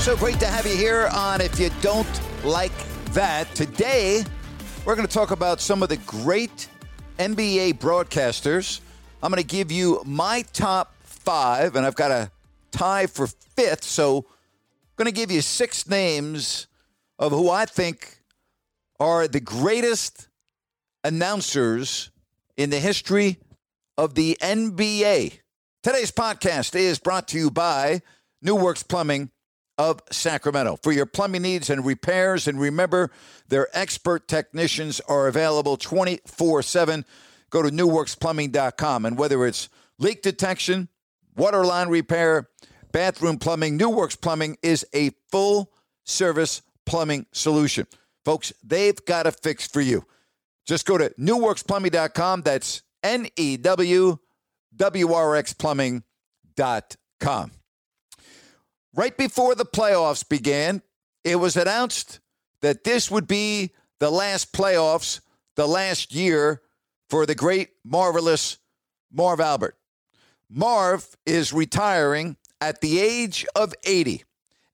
So great to have you here on If You Don't Like That. Today, we're going to talk about some of the great NBA broadcasters. I'm going to give you my top five, and I've got a tie for fifth. So, I'm going to give you six names of who I think are the greatest announcers in the history of the NBA. Today's podcast is brought to you by New Works Plumbing of Sacramento. For your plumbing needs and repairs, and remember, their expert technicians are available 24 7. Go to newwrxplumbing.com. And whether it's leak detection, water line repair, bathroom plumbing, New Works Plumbing is a full service plumbing solution. Folks, they've got a fix for you. Just go to newwrxplumbing.com. That's N E W W R X plumbing.com. Right before the playoffs began, it was announced that this would be the last playoffs, the last year for the great, marvelous Marv Albert. Marv is retiring at the age of 80.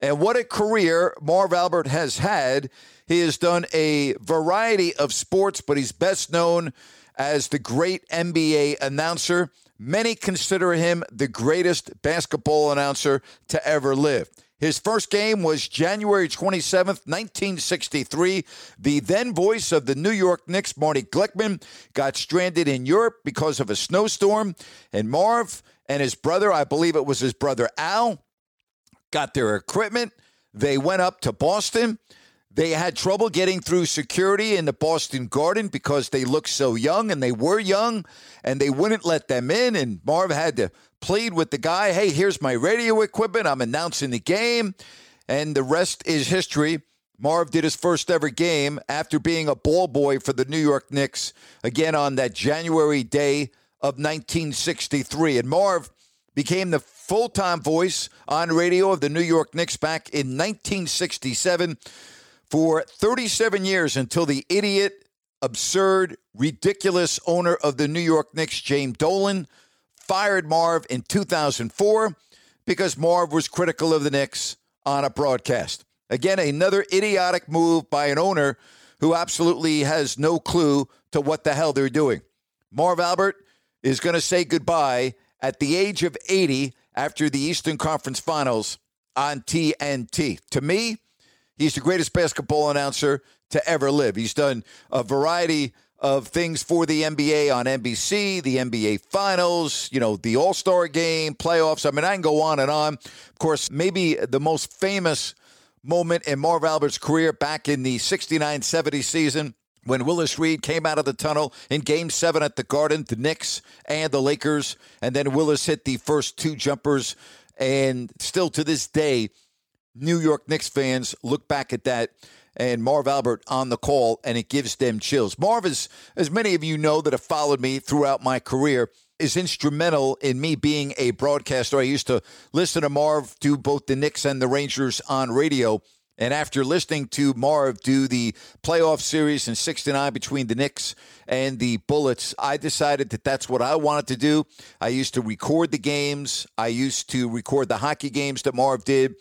And what a career Marv Albert has had. He has done a variety of sports, but he's best known as the great NBA announcer. Many consider him the greatest basketball announcer to ever live. His first game was January 27th, 1963. The then voice of the New York Knicks, Marty Glickman, got stranded in Europe because of a snowstorm. And Marv and his brother, I believe it was his brother Al, got their equipment. They went up to Boston. They had trouble getting through security in the Boston Garden because they looked so young and they were young and they wouldn't let them in. And Marv had to plead with the guy, hey, here's my radio equipment. I'm announcing the game. And the rest is history. Marv did his first ever game after being a ball boy for the New York Knicks again on that January day of 1963. And Marv became the full time voice on radio of the New York Knicks back in 1967 for 37 years until the idiot, absurd, ridiculous owner of the New York Knicks, James Dolan, fired Marv in 2004 because Marv was critical of the Knicks on a broadcast. Again, another idiotic move by an owner who absolutely has no clue to what the hell they're doing. Marv Albert is going to say goodbye at the age of 80 after the Eastern Conference Finals on TNT. To me, He's the greatest basketball announcer to ever live. He's done a variety of things for the NBA on NBC, the NBA Finals, you know, the All Star game, playoffs. I mean, I can go on and on. Of course, maybe the most famous moment in Marv Albert's career back in the 69 70 season when Willis Reed came out of the tunnel in game seven at the Garden, the Knicks and the Lakers. And then Willis hit the first two jumpers. And still to this day, New York Knicks fans look back at that and Marv Albert on the call, and it gives them chills. Marv, is, as many of you know that have followed me throughout my career, is instrumental in me being a broadcaster. I used to listen to Marv do both the Knicks and the Rangers on radio And after listening to Marv do the playoff series in 69 between the Knicks and the Bullets, I decided that that's what I wanted to do. I used to record the games, I used to record the hockey games that Marv did.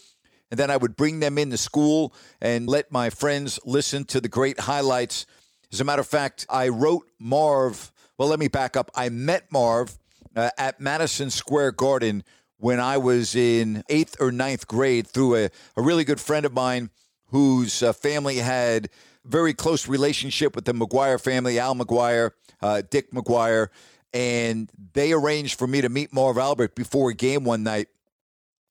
And then I would bring them into school and let my friends listen to the great highlights. As a matter of fact, I wrote Marv. Well, let me back up. I met Marv uh, at Madison Square Garden when I was in eighth or ninth grade through a, a really good friend of mine whose uh, family had very close relationship with the McGuire family, Al McGuire, uh, Dick McGuire, and they arranged for me to meet Marv Albert before a game one night.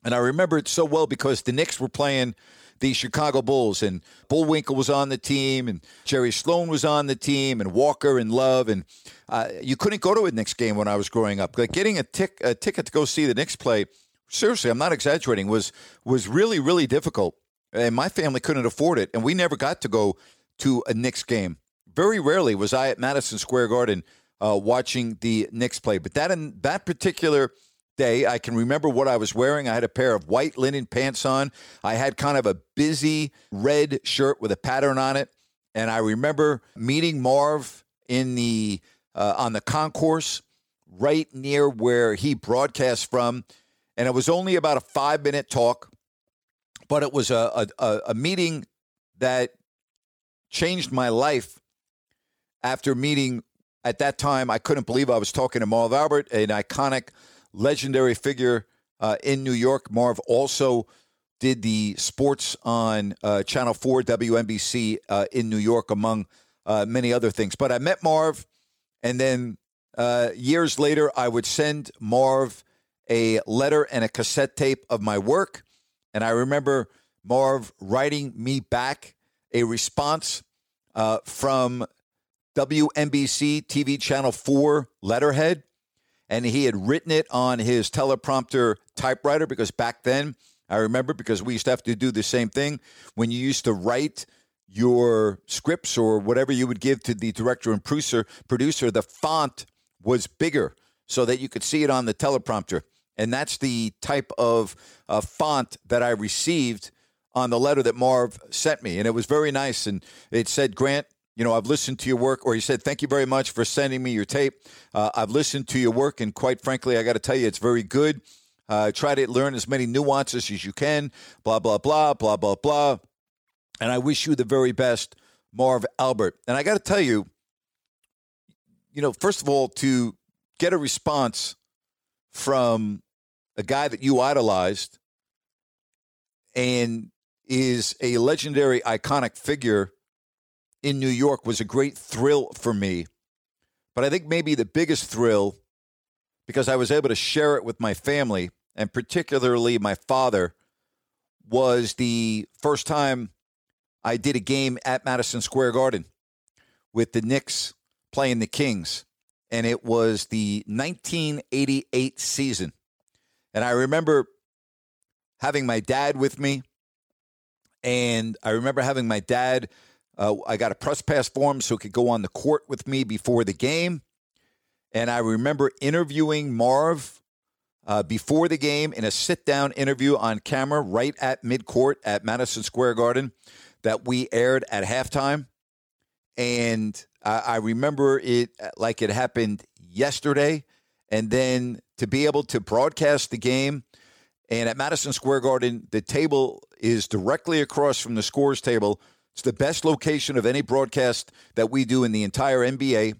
And I remember it so well because the Knicks were playing the Chicago Bulls, and Boerwinkle was on the team, and Jerry Sloan was on the team, and Walker and Love, and uh, you couldn't go to a Knicks game when I was growing up. Like getting a, tic- a ticket to go see the Knicks play, seriously, I'm not exaggerating, was was really really difficult, and my family couldn't afford it, and we never got to go to a Knicks game. Very rarely was I at Madison Square Garden uh, watching the Knicks play, but that in that particular day. I can remember what I was wearing. I had a pair of white linen pants on. I had kind of a busy red shirt with a pattern on it. And I remember meeting Marv in the uh, on the concourse right near where he broadcast from. And it was only about a five minute talk, but it was a, a, a meeting that changed my life after meeting at that time. I couldn't believe I was talking to Marv Albert, an iconic legendary figure uh, in New York. Marv also did the sports on uh, Channel 4, WNBC uh, in New York, among uh, many other things. But I met Marv, and then uh, years later, I would send Marv a letter and a cassette tape of my work. And I remember Marv writing me back a response uh, from WNBC TV Channel 4 letterhead and he had written it on his teleprompter typewriter because back then I remember because we used to have to do the same thing when you used to write your scripts or whatever you would give to the director and producer producer the font was bigger so that you could see it on the teleprompter. And that's the type of uh, font that I received on the letter that Marv sent me. And it was very nice and it said Grant you know, I've listened to your work, or he said, thank you very much for sending me your tape. Uh, I've listened to your work, and quite frankly, I got to tell you, it's very good. Uh, try to learn as many nuances as you can, blah, blah, blah, blah, blah, blah. And I wish you the very best, Marv Albert. And I got to tell you, you know, first of all, to get a response from a guy that you idolized and is a legendary, iconic figure in New York was a great thrill for me. But I think maybe the biggest thrill, because I was able to share it with my family, and particularly my father, was the first time I did a game at Madison Square Garden with the Knicks playing the Kings. And it was the 1988 season. And I remember having my dad with me. And I remember having my dad uh, I got a press pass for him so he could go on the court with me before the game. And I remember interviewing Marv uh, before the game in a sit down interview on camera right at midcourt at Madison Square Garden that we aired at halftime. And I, I remember it uh, like it happened yesterday. And then to be able to broadcast the game. And at Madison Square Garden, the table is directly across from the scores table it's the best location of any broadcast that we do in the entire NBA.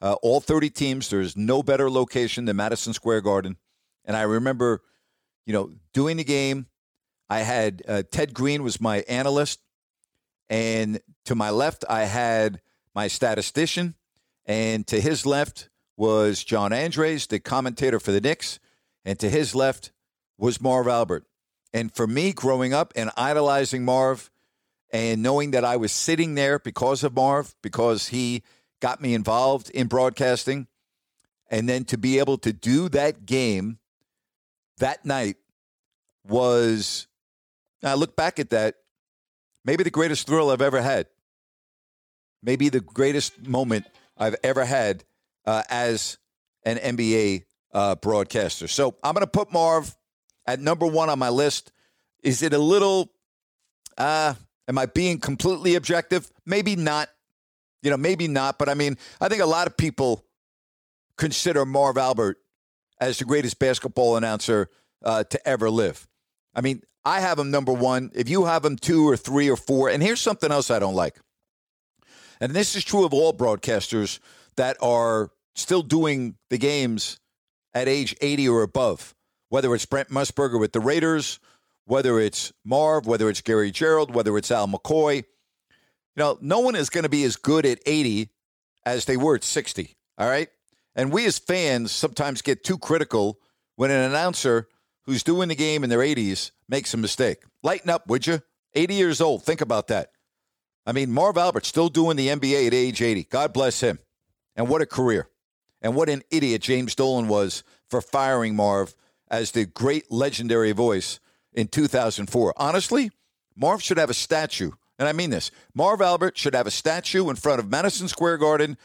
Uh, all 30 teams, there's no better location than Madison Square Garden. And I remember, you know, doing the game. I had uh, Ted Green was my analyst, and to my left I had my statistician, and to his left was John Andariese, the commentator for the Knicks, and to his left was Marv Albert. And for me, growing up and idolizing Marv, and knowing that I was sitting there because of Marv, because he got me involved in broadcasting, and then to be able to do that game that night was, I look back at that, maybe the greatest thrill I've ever had. Maybe the greatest moment I've ever had uh, as an NBA uh, broadcaster. So I'm going to put Marv at number one on my list. Is it a little uh, Am I being completely objective? Maybe not. You know, maybe not. But I mean, I think a lot of people consider Marv Albert as the greatest basketball announcer uh, to ever live. I mean, I have him number one. If you have him two or three or four, and here's something else I don't like. And this is true of all broadcasters that are still doing the games at age 80 or above, whether it's Brent Musburger with the Raiders, whether it's Marv, whether it's Gary Gerould, whether it's Al McCoy. You know, no one is going to be as good at 80 as they were at 60. All right. And we as fans sometimes get too critical when an announcer who's doing the game in their 80s makes a mistake. Lighten up, would you? 80 years old. Think about that. I mean, Marv Albert still doing the NBA at age 80. God bless him. And what a career. And what an idiot James Dolan was for firing Marv as the great legendary voice in 2004. Honestly, Marv should have a statue. And I mean this Marv Albert should have a statue in front of Madison Square Garden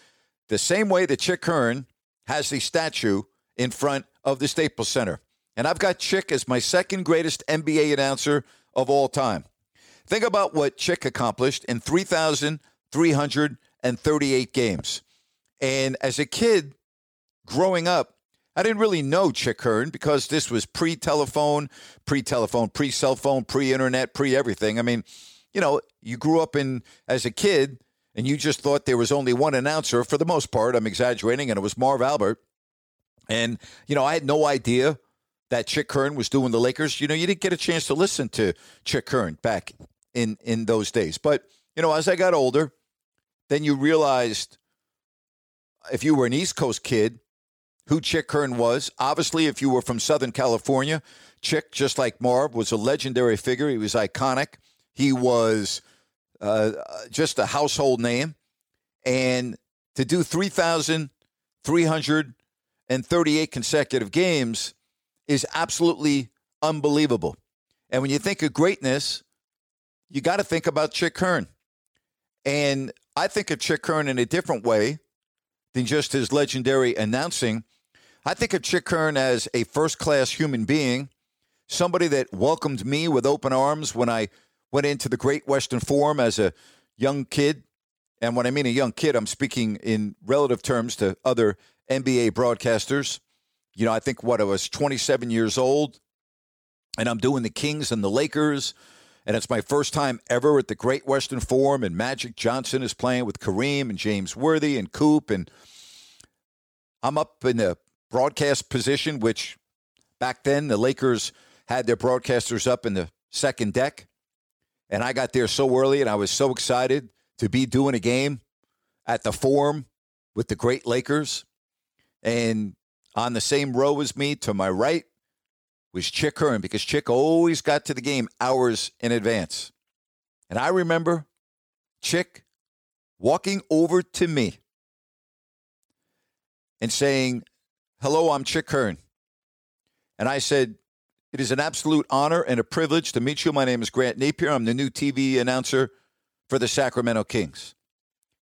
the same way that Chick Hearn has the statue in front of the Staples Center. And I've got Chick as my second greatest NBA announcer of all time. Think about what Chick accomplished in 3,338 games. And as a kid growing up, I didn't really know Chick Hearn because this was pre telephone, pre telephone, pre cell phone, pre internet, pre everything. I mean, you know, you grew up in as a kid and you just thought there was only one announcer for the most part. I'm exaggerating, and it was Marv Albert. And, you know, I had no idea that Chick Hearn was doing the Lakers. You know, you didn't get a chance to listen to Chick Hearn back in, in those days. But, you know, as I got older, then you realized if you were an East Coast kid, who Chick Hearn was. Obviously, if you were from Southern California, Chick, just like Marv, was a legendary figure. He was iconic. He was uh, just a household name. And to do 3,338 consecutive games is absolutely unbelievable. And when you think of greatness, you got to think about Chick Hearn. And I think of Chick Hearn in a different way than just his legendary announcing. I think of Chick Hearn as a first class human being, somebody that welcomed me with open arms when I went into the Great Western Forum as a young kid. And when I mean a young kid, I'm speaking in relative terms to other NBA broadcasters. You know, I think what I was 27 years old, and I'm doing the Kings and the Lakers. And it's my first time ever at the Great Western Forum, and Magic Johnson is playing with Kareem and James Worthy and Coop. And I'm up in the broadcast position, which back then the Lakers had their broadcasters up in the second deck. And I got there so early and I was so excited to be doing a game at the Forum with the great Lakers. And on the same row as me to my right was Chick Hearn because Chick always got to the game hours in advance. And I remember Chick walking over to me and saying, Hello, I'm Chick Hearn. And I said, it is an absolute honor and a privilege to meet you. My name is Grant Napear. I'm the new TV announcer for the Sacramento Kings.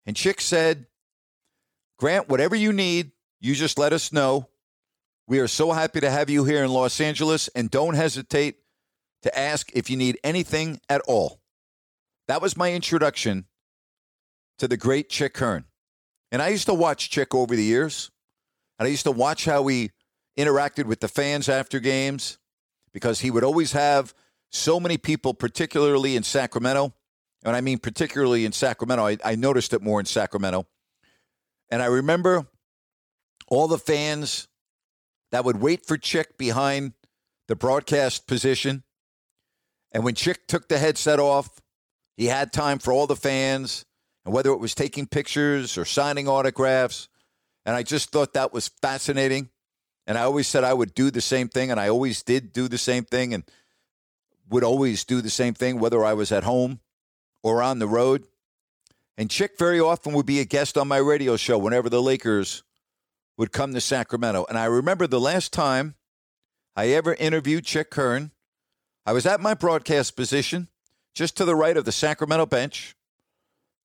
And Chick said, Grant, whatever you need, you just let us know. We are so happy to have you here in Los Angeles, and don't hesitate to ask if you need anything at all. That was my introduction to the great Chick Hearn. And I used to watch Chick over the years, and I used to watch how he interacted with the fans after games because he would always have so many people, particularly in Sacramento. And I mean, particularly in Sacramento, I, I noticed it more in Sacramento. And I remember all the fans that would wait for Chick behind the broadcast position. And when Chick took the headset off, he had time for all the fans, and whether it was taking pictures or signing autographs. And I just thought that was fascinating. And I always said I would do the same thing, and I always did do the same thing, and would always do the same thing, whether I was at home or on the road. And Chick very often would be a guest on my radio show whenever the Lakers would come to Sacramento. And I remember the last time I ever interviewed Chick Hearn, I was at my broadcast position just to the right of the Sacramento bench.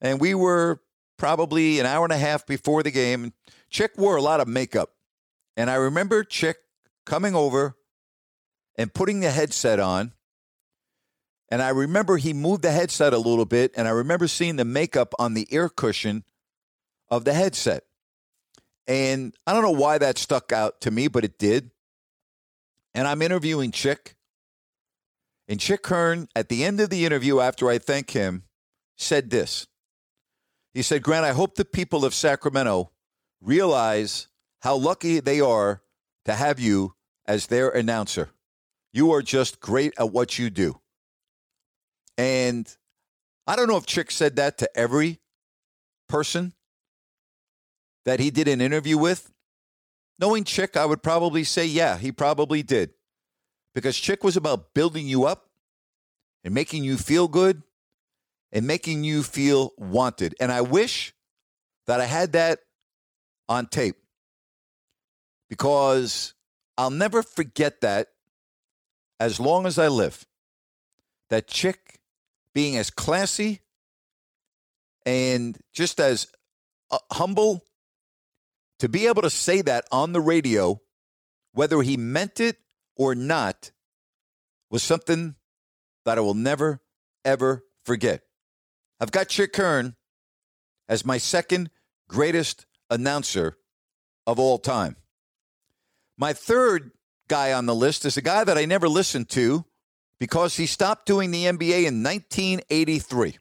And we were probably an hour and a half before the game. Chick wore a lot of makeup. And I remember Chick coming over and putting the headset on. And I remember he moved the headset a little bit, and I remember seeing the makeup on the ear cushion of the headset. And I don't know why that stuck out to me, but it did. And I'm interviewing Chick. And Chick Hearn, at the end of the interview, after I thank him, said this. He said, Grant, I hope the people of Sacramento realize how lucky they are to have you as their announcer. You are just great at what you do. And I don't know if Chick said that to every person that he did an interview with. Knowing Chick, I would probably say, yeah, he probably did. Because Chick was about building you up and making you feel good and making you feel wanted. And I wish that I had that on tape because I'll never forget that as long as I live. That chick being as classy and just as uh, humble to be able to say that on the radio, whether he meant it or not, was something that I will never, ever forget. I've got Chick Hearn as my second greatest announcer of all time. My third guy on the list is a guy that I never listened to because he stopped doing the NBA in 1983.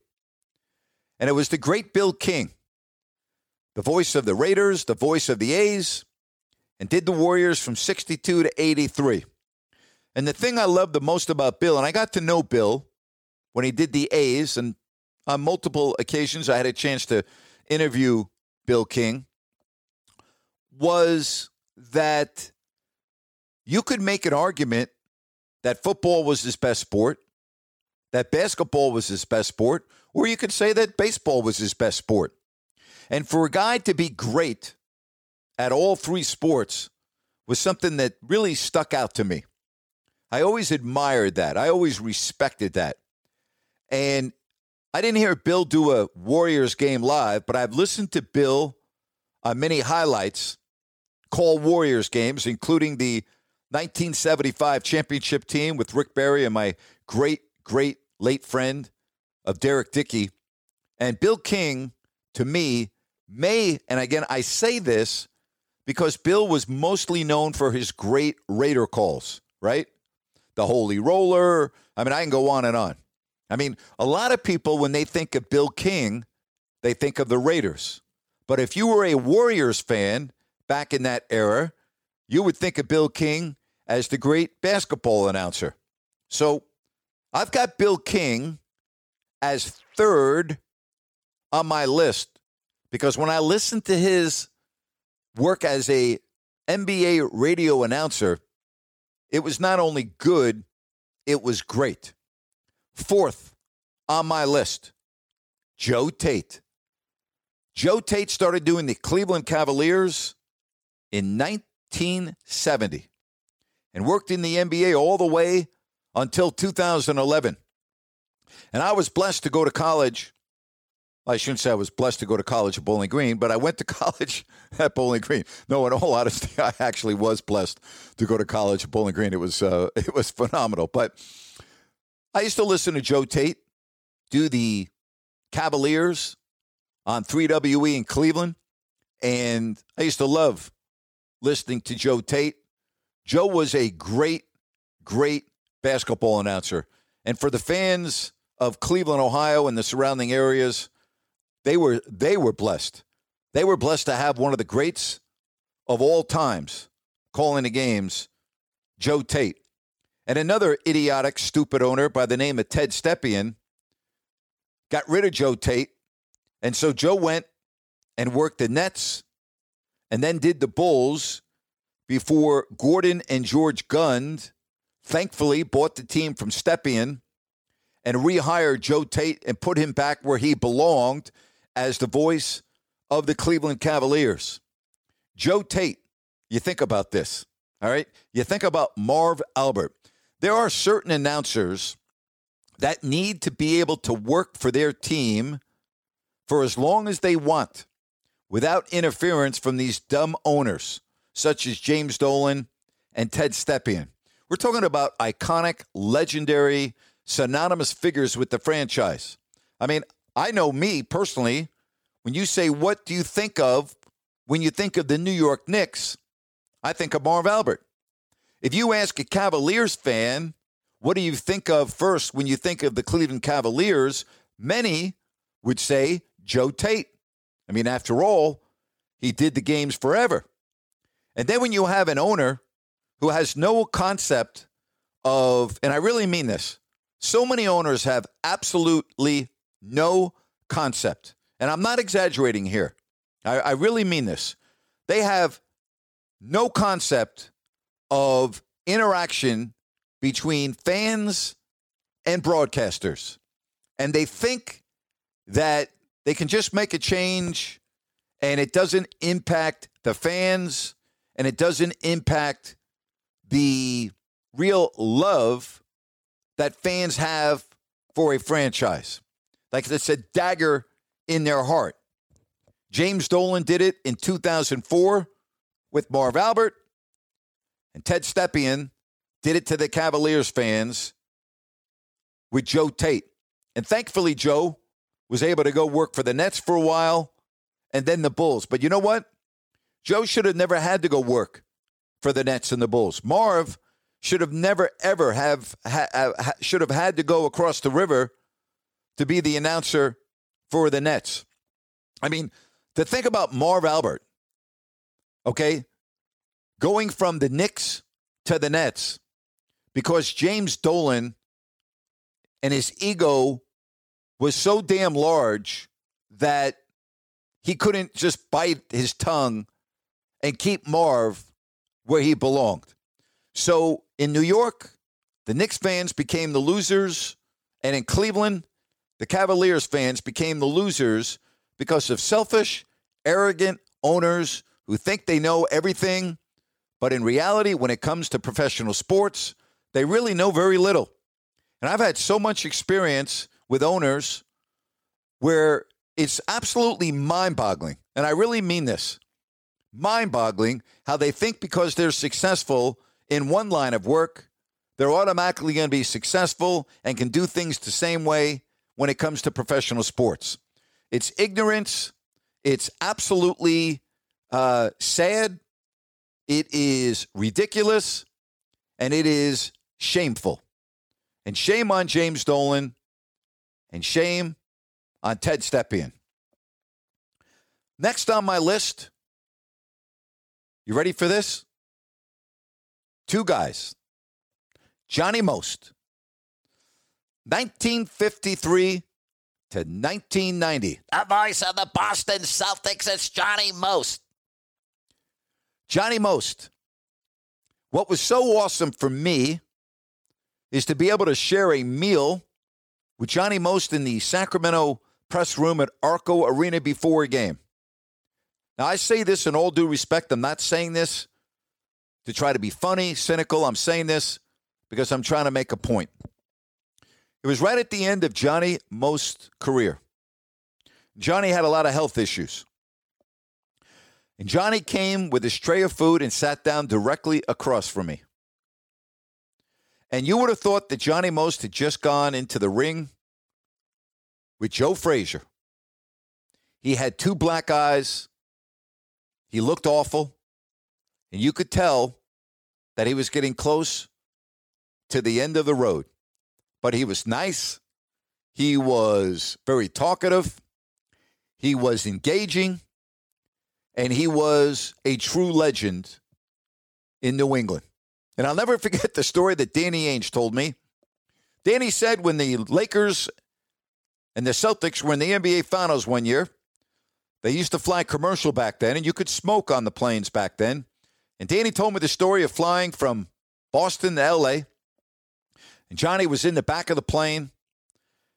And it was the great Bill King, the voice of the Raiders, the voice of the A's, and did the Warriors from 62 to 83. And the thing I love the most about Bill, and I got to know Bill when he did the A's, and on multiple occasions I had a chance to interview Bill King, was that you could make an argument that football was his best sport, that basketball was his best sport, or you could say that baseball was his best sport. And for a guy to be great at all three sports was something that really stuck out to me. I always admired that. I always respected that. And I didn't hear Bill do a Warriors game live, but I've listened to Bill on many highlights call Warriors games, including the 1975 championship team with Rick Barry and my great, great late friend of Derrek Dickey. And Bill King, to me, may, and again, I say this because Bill was mostly known for his great Raider calls, right? The Holy Roller. I mean, I can go on and on. I mean, a lot of people, when they think of Bill King, they think of the Raiders. But if you were a Warriors fan back in that era, you would think of Bill King as the great basketball announcer. So I've got Bill King as third on my list because when I listened to his work as a NBA radio announcer, it was not only good, it was great. Fourth on my list, Joe Tait. Joe Tait started doing the Cleveland Cavaliers in 1970 and worked in the NBA all the way until 2011. And I was blessed to go to college. I shouldn't say I was blessed to go to college at Bowling Green, but I went to college at Bowling Green. No, in all honesty, I actually was blessed to go to college at Bowling Green. It was uh, it was phenomenal. But I used to listen to Joe Tait do the Cavaliers on 3WE in Cleveland, and I used to love listening to Joe Tait. Joe was a great, great basketball announcer. And for the fans of Cleveland, Ohio, and the surrounding areas, they were they were blessed. They were blessed to have one of the greats of all times calling the games, Joe Tait. And another idiotic, stupid owner by the name of Ted Stepien got rid of Joe Tait. And so Joe went and worked the Nets and then did the Bulls before Gordon and George Gund thankfully bought the team from Stepien and rehired Joe Tait and put him back where he belonged as the voice of the Cleveland Cavaliers. Joe Tait, you think about this, all right? You think about Marv Albert. There are certain announcers that need to be able to work for their team for as long as they want without interference from these dumb owners such as James Dolan and Ted Stepien. We're talking about iconic, legendary, synonymous figures with the franchise. I mean, I know me personally, when you say, what do you think of when you think of the New York Knicks? I think of Marv Albert. If you ask a Cavaliers fan, what do you think of first when you think of the Cleveland Cavaliers? Many would say Joe Tait. I mean, after all, he did the games forever. And then when you have an owner who has no concept of, and I really mean this, so many owners have absolutely no concept. And I'm not exaggerating here. I, I really mean this. They have no concept of interaction between fans and broadcasters. And they think that they can just make a change and it doesn't impact the fans and it doesn't impact the real love that fans have for a franchise. Like it's a dagger in their heart. James Dolan did it in 2004 with Marv Albert, and Ted Stepien did it to the Cavaliers fans with Joe Tait. And thankfully, Joe was able to go work for the Nets for a while and then the Bulls. But you know what? Joe should have never had to go work for the Nets and the Bulls. Marv should have never ever have ha, ha, should have had to go across the river to be the announcer for the Nets. I mean, to think about Marv Albert, okay, going from the Knicks to the Nets because James Dolan and his ego was so damn large that he couldn't just bite his tongue and keep Marv where he belonged. So in New York, the Knicks fans became the losers, and in Cleveland, the Cavaliers fans became the losers because of selfish, arrogant owners who think they know everything, but in reality, when it comes to professional sports, they really know very little. And I've had so much experience with owners where it's absolutely mind boggling. And I really mean this mind boggling how they think because they're successful in one line of work, they're automatically going to be successful and can do things the same way when it comes to professional sports. It's ignorance. It's absolutely uh, sad. It is ridiculous. And it is shameful. And shame on James Dolan. And shame on Ted Stepien. Next on my list, you ready for this? Two guys. Johnny Most, 1953 to 1990. The voice of the Boston Celtics, it's Johnny Most. Johnny Most. What was so awesome for me is to be able to share a meal with Johnny Most in the Sacramento press room at Arco Arena before a game. Now, I say this in all due respect. I'm not saying this to try to be funny, cynical. I'm saying this because I'm trying to make a point. It was right at the end of Johnny Most's career. Johnny had a lot of health issues. And Johnny came with his tray of food and sat down directly across from me. And you would have thought that Johnny Most had just gone into the ring with Joe Frazier. He had two black eyes. He looked awful. And you could tell that he was getting close to the end of the road. But he was nice. He was very talkative. He was engaging. And he was a true legend in New England. And I'll never forget the story that Danny Ainge told me. Danny said when the Lakers and the Celtics were in the NBA Finals one year, they used to fly commercial back then, and you could smoke on the planes back then. And Danny told me the story of flying from Boston to LA. And Johnny was in the back of the plane.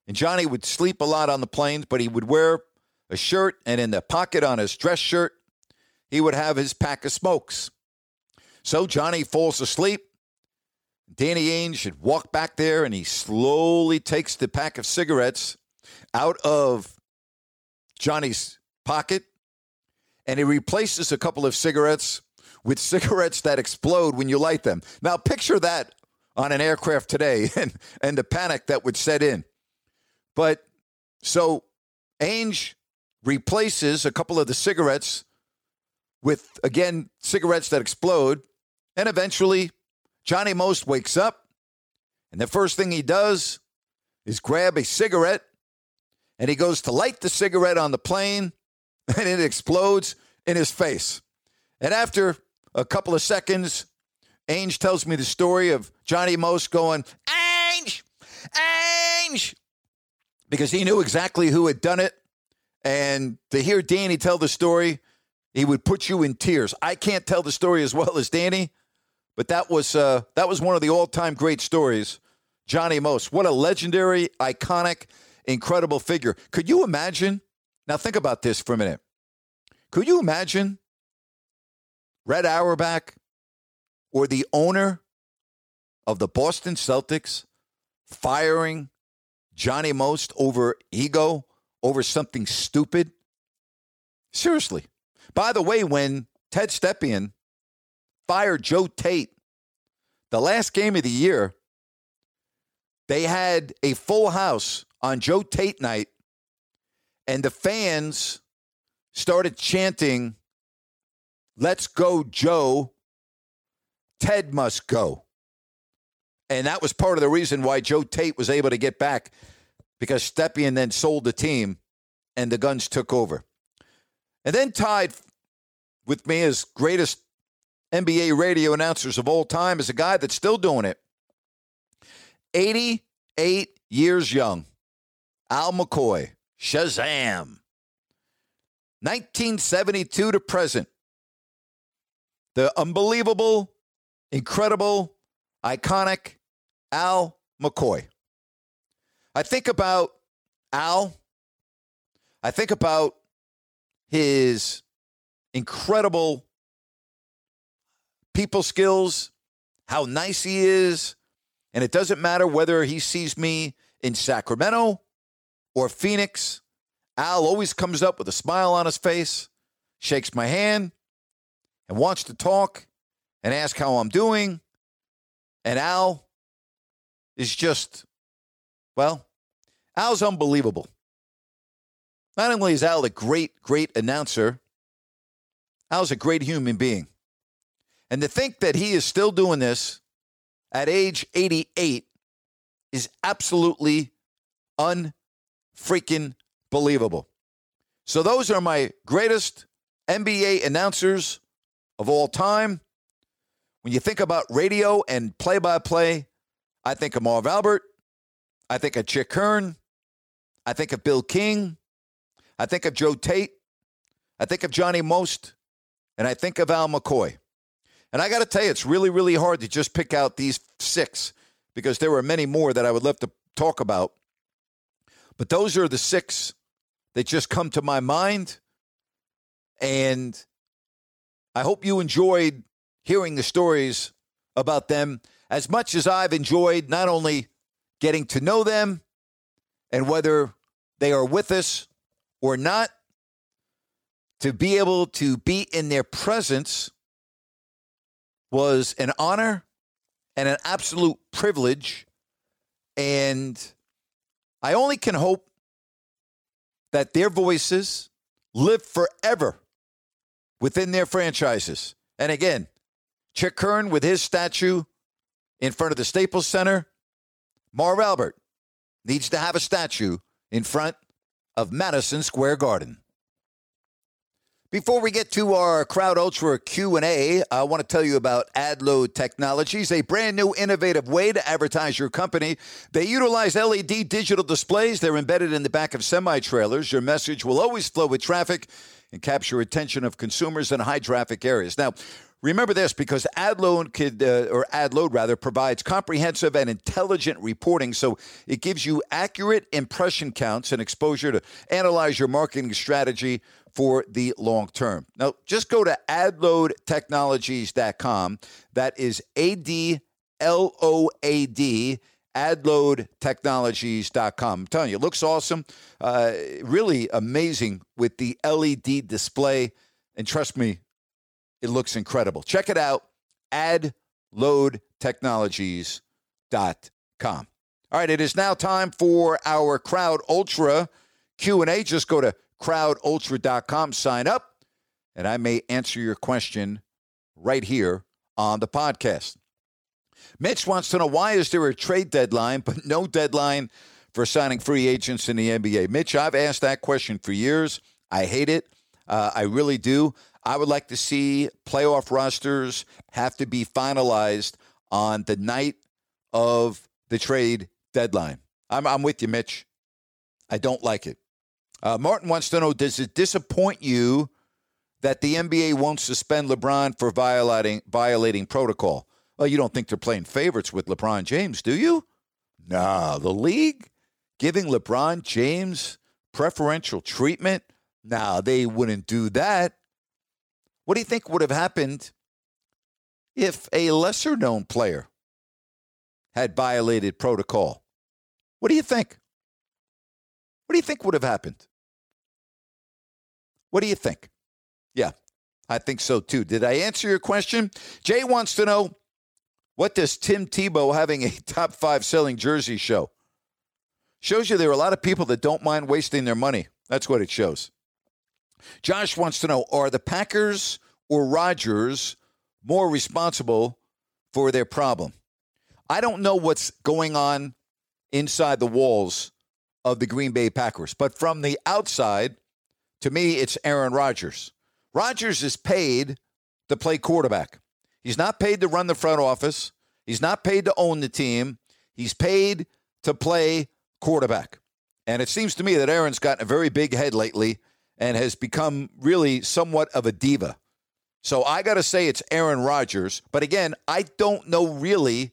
And Johnny would sleep a lot on the planes, but he would wear a shirt, and in the pocket on his dress shirt, he would have his pack of smokes. So Johnny falls asleep. Danny Ainge should walk back there, and he slowly takes the pack of cigarettes out of Johnny's pocket, and he replaces a couple of cigarettes with cigarettes that explode when you light them. Now, picture that on an aircraft today and, and the panic that would set in. But so Ainge replaces a couple of the cigarettes with, again, cigarettes that explode. And eventually, Johnny Most wakes up. And the first thing he does is grab a cigarette and he goes to light the cigarette on the plane and it explodes in his face. And after a couple of seconds, Ainge tells me the story of Johnny Most going, Ainge, Ainge, because he knew exactly who had done it. And to hear Danny tell the story, he would put you in tears. I can't tell the story as well as Danny, but that was uh, that was one of the all-time great stories. Johnny Most, what a legendary, iconic, incredible figure. Could you imagine? Now think about this for a minute. Could you imagine Red Auerbach or the owner of the Boston Celtics firing Johnny Most over ego, over something stupid? Seriously. By the way, when Ted Stepien fired Joe Tait the last game of the year, they had a full house on Joe Tait night, and the fans started chanting, Let's go, Joe. Ted must go. And that was part of the reason why Joe Tait was able to get back because Stepien then sold the team and the Gunds took over. And then tied with me as greatest NBA radio announcers of all time is a guy that's still doing it. 88 years young. Al McCoy. Shazam. 1972 to present. The unbelievable, incredible, iconic Al McCoy. I think about Al. I think about his incredible people skills, how nice he is. And it doesn't matter whether he sees me in Sacramento or Phoenix. Al always comes up with a smile on his face, shakes my hand, and wants to talk and ask how I'm doing. And Al is just, well, Al's unbelievable. Not only is Al a great, great announcer, Al's a great human being. And to think that he is still doing this at age 88 is absolutely unfreaking believable. So those are my greatest NBA announcers of all time. When you think about radio and play by play, I think of Marv Albert. I think of Chick Hearn. I think of Bill King. I think of Joe Tait. I think of Johnny Most. And I think of Al McCoy. And I got to tell you, it's really, really hard to just pick out these six because there were many more that I would love to talk about. But those are the six that just come to my mind. And I hope you enjoyed hearing the stories about them as much as I've enjoyed not only getting to know them and whether they are with us or not, to be able to be in their presence was an honor and an absolute privilege. And I only can hope that their voices live forever within their franchises. And again, Chick Hearn with his statue in front of the Staples Center. Marv Albert needs to have a statue in front of Madison Square Garden. Before we get to our Crowd Ultra Q&A, I want to tell you about AdLoad Technologies, a brand new innovative way to advertise your company. They utilize LED digital displays. They're embedded in the back of semi-trailers. Your message will always flow with traffic and capture attention of consumers in high traffic areas. Now, Remember this because AdLoad could, uh, or AdLoad rather, provides comprehensive and intelligent reporting, so it gives you accurate impression counts and exposure to analyze your marketing strategy for the long term. Now, just go to adloadtechnologies.com. That is A D L O A D adloadtechnologies.com. I'm telling you, it looks awesome. Uh, really amazing with the LED display. And trust me, it looks incredible. Check it out, adloadtechnologies.com. All right, it is now time for our Crowd Ultra Q&A. Just go to crowdultra.com, sign up, and I may answer your question right here on the podcast. Mitch wants to know why is there a trade deadline but no deadline for signing free agents in the NBA? Mitch, I've asked that question for years. I hate it. Uh, I really do. I would like to see playoff rosters have to be finalized on the night of the trade deadline. I'm, I'm with you, Mitch. I don't like it. Uh, Martin wants to know Does it disappoint you that the NBA won't suspend LeBron for violating, violating protocol? Well, you don't think they're playing favorites with LeBron James, do you? Nah, the league giving LeBron James preferential treatment? Nah, they wouldn't do that. What do you think would have happened if a lesser known player had violated protocol? What do you think? What do you think would have happened? What do you think? Yeah, I think so too. Did I answer your question? Jay wants to know what does Tim Tebow having a top five selling jersey show? Shows you there are a lot of people that don't mind wasting their money. That's what it shows. Josh wants to know Are the Packers or Rodgers more responsible for their problem? I don't know what's going on inside the walls of the Green Bay Packers, but from the outside, to me, it's Aaron Rodgers. Rodgers is paid to play quarterback. He's not paid to run the front office. He's not paid to own the team. He's paid to play quarterback. And it seems to me that Aaron's gotten a very big head lately and has become really somewhat of a diva. So I got to say it's Aaron Rodgers. But again, I don't know really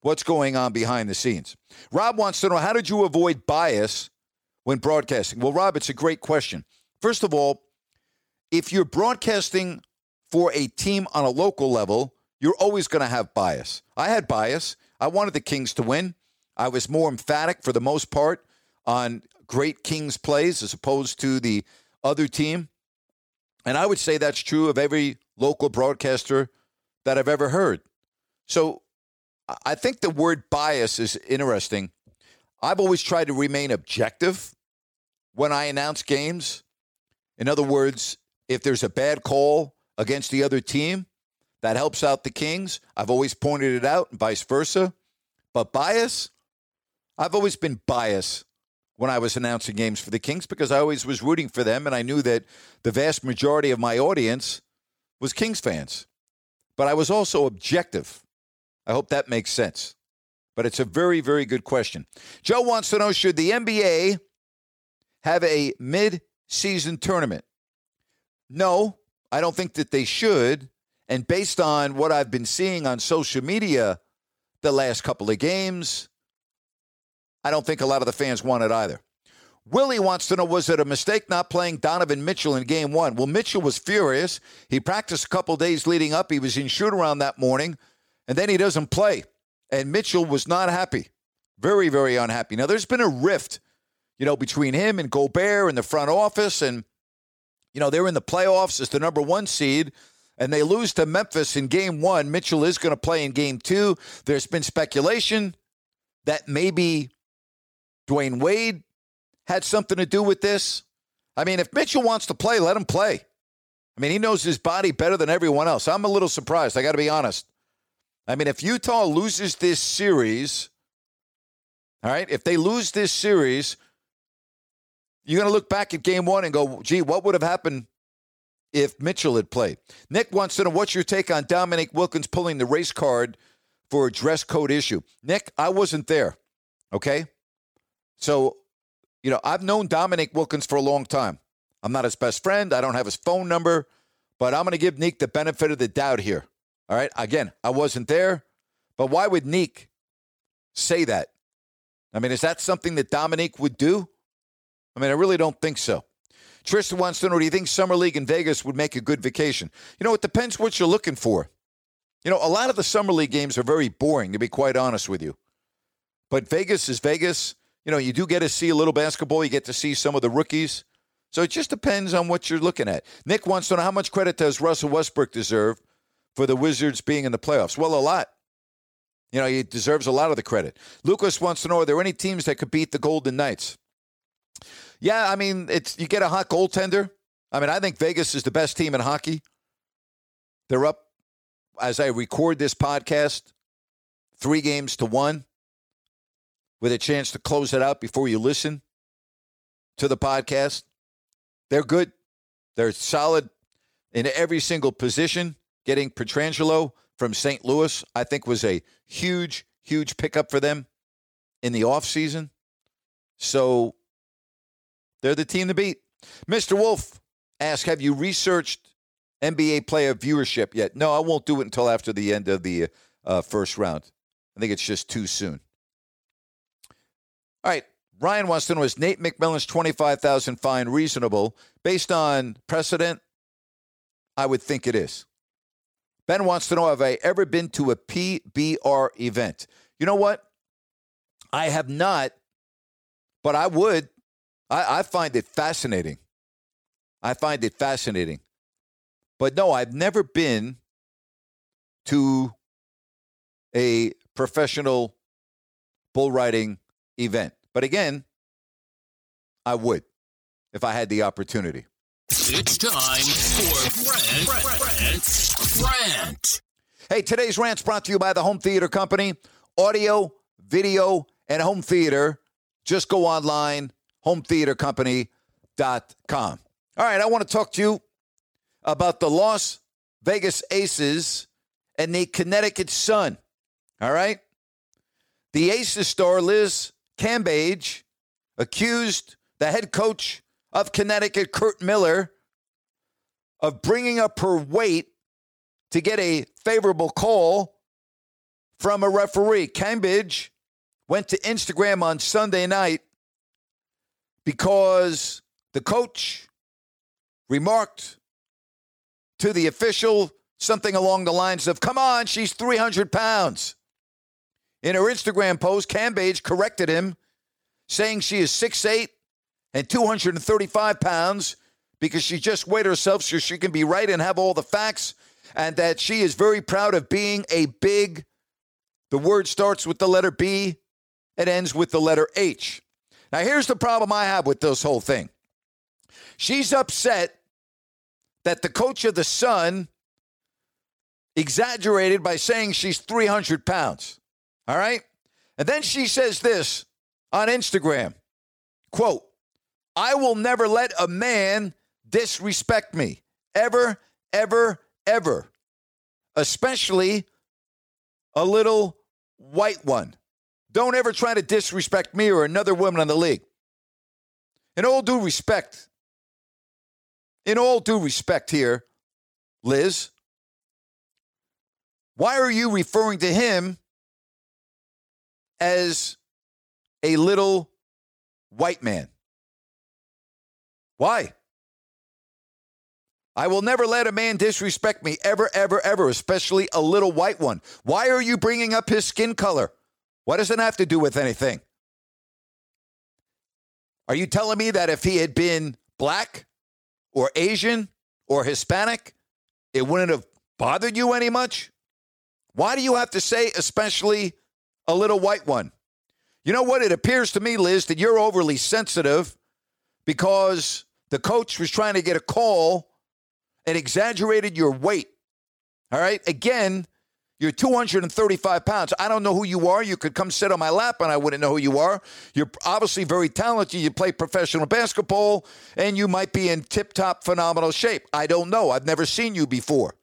what's going on behind the scenes. Rob wants to know how did you avoid bias when broadcasting? Well, Rob, it's a great question. First of all, if you're broadcasting for a team on a local level, you're always going to have bias. I had bias. I wanted the Kings to win. I was more emphatic for the most part on great Kings plays as opposed to the other team. And I would say that's true of every local broadcaster that I've ever heard. So I think the word bias is interesting. I've always tried to remain objective when I announce games. In other words, if there's a bad call against the other team that helps out the Kings, I've always pointed it out and vice versa. But bias, I've always been biased when I was announcing games for the Kings because I always was rooting for them and I knew that the vast majority of my audience was Kings fans. But I was also objective. I hope that makes sense. But it's a very, very good question. Joe wants to know should the NBA have a mid season tournament? No, I don't think that they should. And based on what I've been seeing on social media the last couple of games, I don't think a lot of the fans want it either. Willie wants to know was it a mistake not playing Donovan Mitchell in game one? Well, Mitchell was furious. He practiced a couple days leading up. He was in shoot around that morning, and then he doesn't play. And Mitchell was not happy. Very, very unhappy. Now, there's been a rift, you know, between him and Gobert in the front office. And, you know, they're in the playoffs as the number one seed and they lose to Memphis in game one. Mitchell is going to play in game two. There's been speculation that maybe Dwyane Wade had something to do with this. I mean, if Mitchell wants to play, let him play. I mean, he knows his body better than everyone else. I'm a little surprised. I got to be honest. I mean, if Utah loses this series, all right, if they lose this series, you're going to look back at game one and go, gee, what would have happened if Mitchell had played? Nick wants to know what's your take on Dominique Wilkins pulling the race card for a dress code issue? Nick, I wasn't there, okay? So, you know, I've known Dominique Wilkins for a long time. I'm not his best friend. I don't have his phone number, but I'm going to give Neek the benefit of the doubt here. All right. Again, I wasn't there, but why would Neek say that? I mean, is that something that Dominique would do? I mean, I really don't think so. Tristan wants to know do you think Summer League in Vegas would make a good vacation? You know, it depends what you're looking for. You know, a lot of the Summer League games are very boring, to be quite honest with you. But Vegas is Vegas you know, you do get to see a little basketball. You get to see some of the rookies. So it just depends on what you're looking at. Nick wants to know how much credit does Russell Westbrook deserve for the Wizards being in the playoffs? Well, a lot. You know, he deserves a lot of the credit. Lucas wants to know: Are there any teams that could beat the Golden Knights? Yeah, I mean, it's you get a hot goaltender. I mean, I think Vegas is the best team in hockey. They're up as I record this podcast, three games to one, with a chance to close it out before you listen to the podcast. They're good. They're solid in every single position. Getting Pietrangelo from St. Louis, I think, was a huge, huge pickup for them in the offseason. So they're the team to beat. Mr. Wolf asks Have you researched NBA player viewership yet? No, I won't do it until after the end of the uh, first round. I think it's just too soon. All right. Ryan wants to know Is Nate McMillan's 25000 fine reasonable? Based on precedent, I would think it is. Ben wants to know Have I ever been to a PBR event? You know what? I have not, but I would. I, I find it fascinating. I find it fascinating. But no, I've never been to a professional bull riding event. But again, I would if I had the opportunity. It's time for Rant. Rant. Rant. Hey, today's rant's brought to you by the Home Theater Company. Audio, video, and home theater. Just go online, hometheatercompany.com. All right, I want to talk to you about the Las Vegas Aces and the Connecticut Sun. All right? The Aces star Liz Cambage accused the head coach of Connecticut, Curt Miller, of bringing up her weight to get a favorable call from a referee. Cambage went to Instagram on Sunday night because the coach remarked to the official something along the lines of, Come on, she's 300 pounds. In her Instagram post, Cambage corrected him, saying she is 6'8 and 235 pounds because she just weighed herself so she can be right and have all the facts, and that she is very proud of being a big, the word starts with the letter B, it ends with the letter H. Now, here's the problem I have with this whole thing. She's upset that the coach of the Sun exaggerated by saying she's 300 pounds. All right? And then she says this on Instagram quote, I will never let a man disrespect me. Ever, ever, ever. Especially a little white one. Don't ever try to disrespect me or another woman in the league. In all due respect, in all due respect here, Liz, why are you referring to him as a little white man? Why? I will never let a man disrespect me ever, ever, ever, especially a little white one. Why are you bringing up his skin color? What does it have to do with anything? Are you telling me that if he had been black or Asian or Hispanic, it wouldn't have bothered you any much? Why do you have to say, especially a little white one? You know what? It appears to me, Liz, that you're overly sensitive because the coach was trying to get a call and exaggerated your weight. All right. Again, you're 235 pounds. I don't know who you are. You could come sit on my lap and I wouldn't know who you are. You're obviously very talented. You play professional basketball and you might be in tip top phenomenal shape. I don't know. I've never seen you before.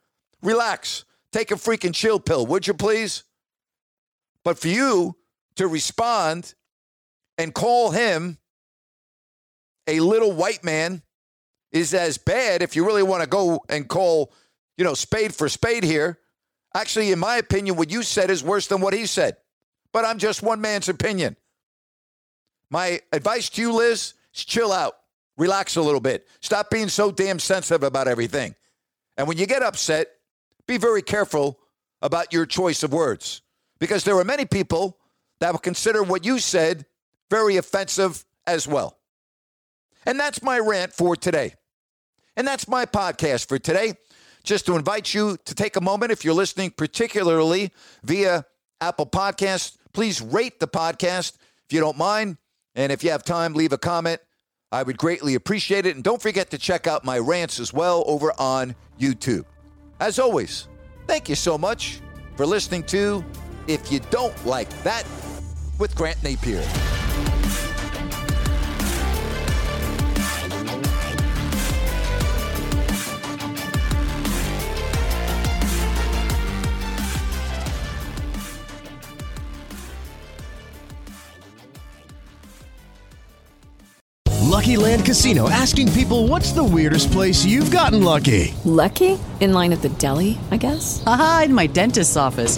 Relax. Take a freaking chill pill, would you please? But for you to respond and call him a little white man is as bad if you really want to go and call, you know, spade for spade here. Actually, in my opinion, what you said is worse than what he said. But I'm just one man's opinion. My advice to you, Liz, is chill out. Relax a little bit. Stop being so damn sensitive about everything. And when you get upset, be very careful about your choice of words because there are many people that will consider what you said very offensive as well. And that's my rant for today. And that's my podcast for today. Just to invite you to take a moment, if you're listening particularly via Apple Podcasts. Please rate the podcast if you don't mind. And if you have time, leave a comment. I would greatly appreciate it. And don't forget to check out my rants as well over on YouTube. As always, thank you so much for listening to If You Don't Like That with Grant Napear. Lucky Land Casino asking people what's the weirdest place you've gotten lucky? Lucky? In line at the deli, I guess? Aha, in my dentist's office.